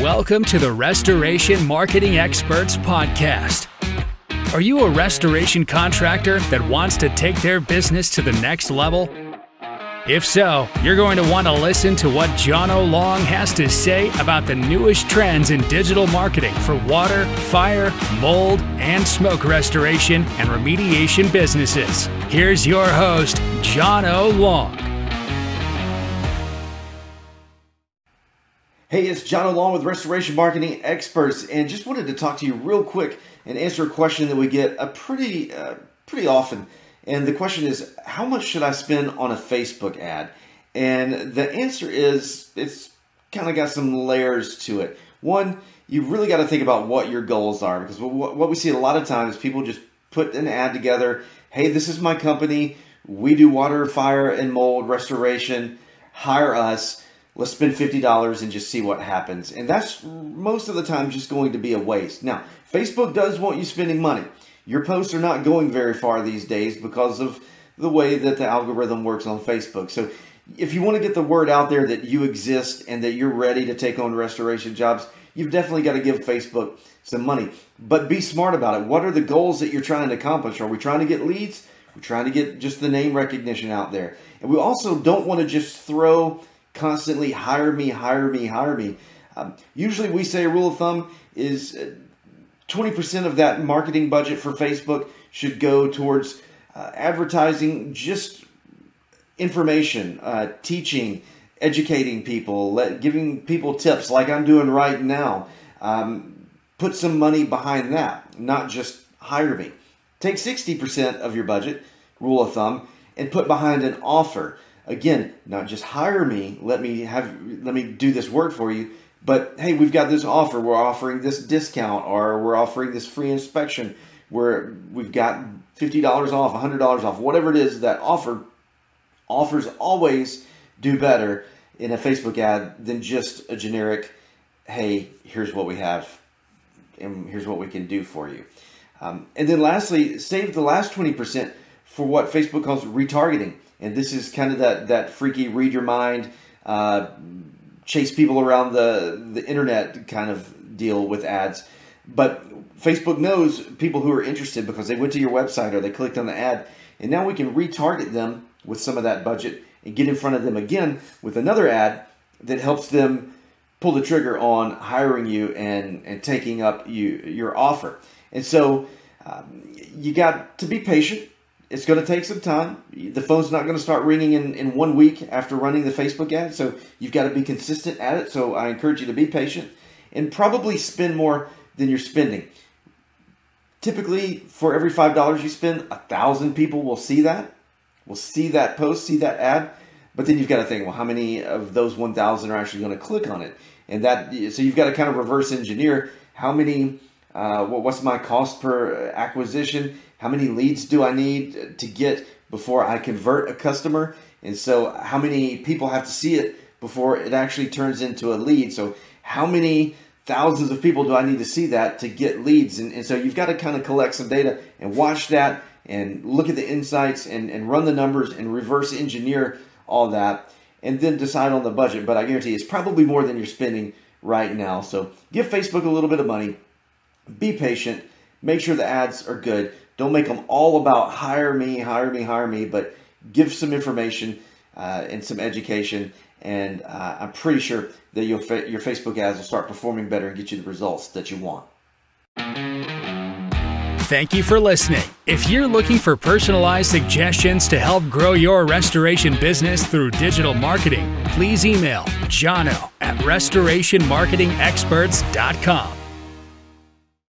Welcome to the Restoration Marketing Experts Podcast. Are you a restoration contractor that wants to take their business to the next level? If so, you're going to want to listen to what Jono Long has to say about the newest trends in digital marketing for water, fire, mold, and smoke restoration and remediation businesses. Here's your host, Jono Long. Hey, it's John Long with Restoration Marketing Experts, and just wanted to talk to you real quick and answer a question that we get a pretty uh, pretty often. And the question is, how much should I spend on a Facebook ad? And the answer is, it's kind of got some layers to it. One, you really got to think about what your goals are, because what we see a lot of times, people just put an ad together. Hey, this is my company. We do water, fire, and mold restoration. Hire us let's spend $50 and just see what happens. And that's most of the time just going to be a waste. Now, Facebook does want you spending money. Your posts are not going very far these days because of the way that the algorithm works on Facebook. So, if you want to get the word out there that you exist and that you're ready to take on restoration jobs, you've definitely got to give Facebook some money. But be smart about it. What are the goals that you're trying to accomplish? Are we trying to get leads? We're trying to get just the name recognition out there. And we also don't want to just throw constantly hire me, hire me, hire me. Um, usually, we say a rule of thumb is 20% uh, of that marketing budget for Facebook should go towards uh, advertising, just information, uh, teaching, educating people, let, giving people tips like I'm doing right now. Um, put some money behind that, not just hire me. Take 60% of your budget, rule of thumb, and put behind an offer again, not just hire me, let me have let me do this work for you, but hey, we've got this offer, we're offering this discount or we're offering this free inspection. Where we've got $50 off, $100 off, whatever it is that offer offers always do better in a Facebook ad than just a generic hey, here's what we have and here's what we can do for you. Um, and then lastly, save the last 20% for what Facebook calls retargeting and this is kind of that that freaky read your mind, uh, chase people around the the internet kind of deal with ads. But Facebook knows people who are interested because they went to your website or they clicked on the ad, and now we can retarget them with some of that budget and get in front of them again with another ad that helps them pull the trigger on hiring you and and taking up you your offer. And so um, you got to be patient it's going to take some time. The phone's not going to start ringing in, in one week after running the Facebook ad. So you've got to be consistent at it. So I encourage you to be patient and probably spend more than you're spending. Typically, for every $5 you spend, a thousand people will see that, will see that post, see that ad. But then you've got to think, well, how many of those 1,000 are actually going to click on it? And that, so you've got to kind of reverse engineer how many, uh, what's my cost per acquisition? How many leads do I need to get before I convert a customer? And so, how many people have to see it before it actually turns into a lead? So, how many thousands of people do I need to see that to get leads? And, and so, you've got to kind of collect some data and watch that and look at the insights and, and run the numbers and reverse engineer all that and then decide on the budget. But I guarantee it's probably more than you're spending right now. So, give Facebook a little bit of money, be patient, make sure the ads are good don't make them all about hire me, hire me, hire me, but give some information uh, and some education. And uh, I'm pretty sure that your, your Facebook ads will start performing better and get you the results that you want. Thank you for listening. If you're looking for personalized suggestions to help grow your restoration business through digital marketing, please email jono at restorationmarketingexperts.com.